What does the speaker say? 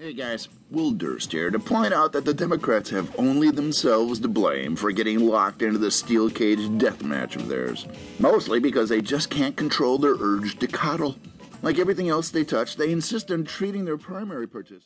Hey guys, Will Durst here to point out that the Democrats have only themselves to blame for getting locked into the steel cage death match of theirs. Mostly because they just can't control their urge to coddle. Like everything else they touch, they insist on treating their primary participants.